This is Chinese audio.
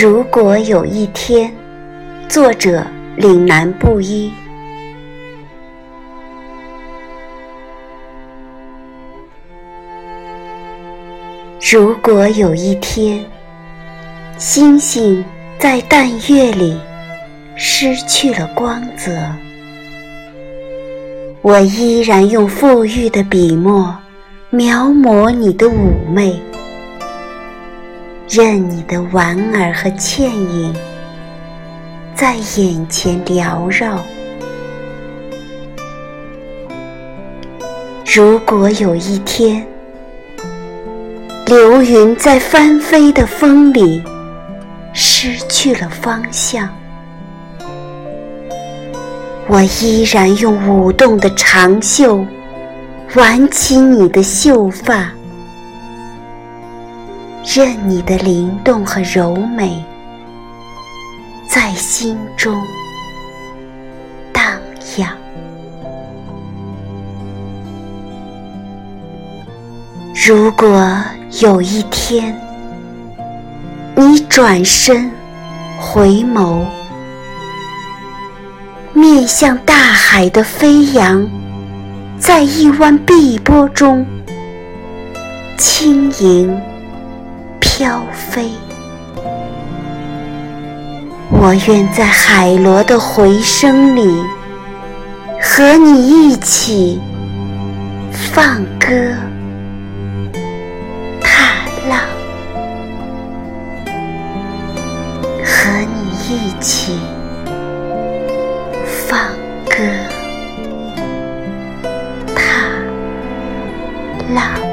如果有一天，作者岭南布衣。如果有一天，星星在淡月里失去了光泽，我依然用馥郁的笔墨描摹你的妩媚。任你的莞尔和倩影在眼前缭绕。如果有一天，流云在翻飞的风里失去了方向，我依然用舞动的长袖挽起你的秀发。任你的灵动和柔美在心中荡漾。如果有一天，你转身回眸，面向大海的飞扬，在一湾碧波中轻盈。飘飞，我愿在海螺的回声里，和你一起放歌踏浪，和你一起放歌踏浪。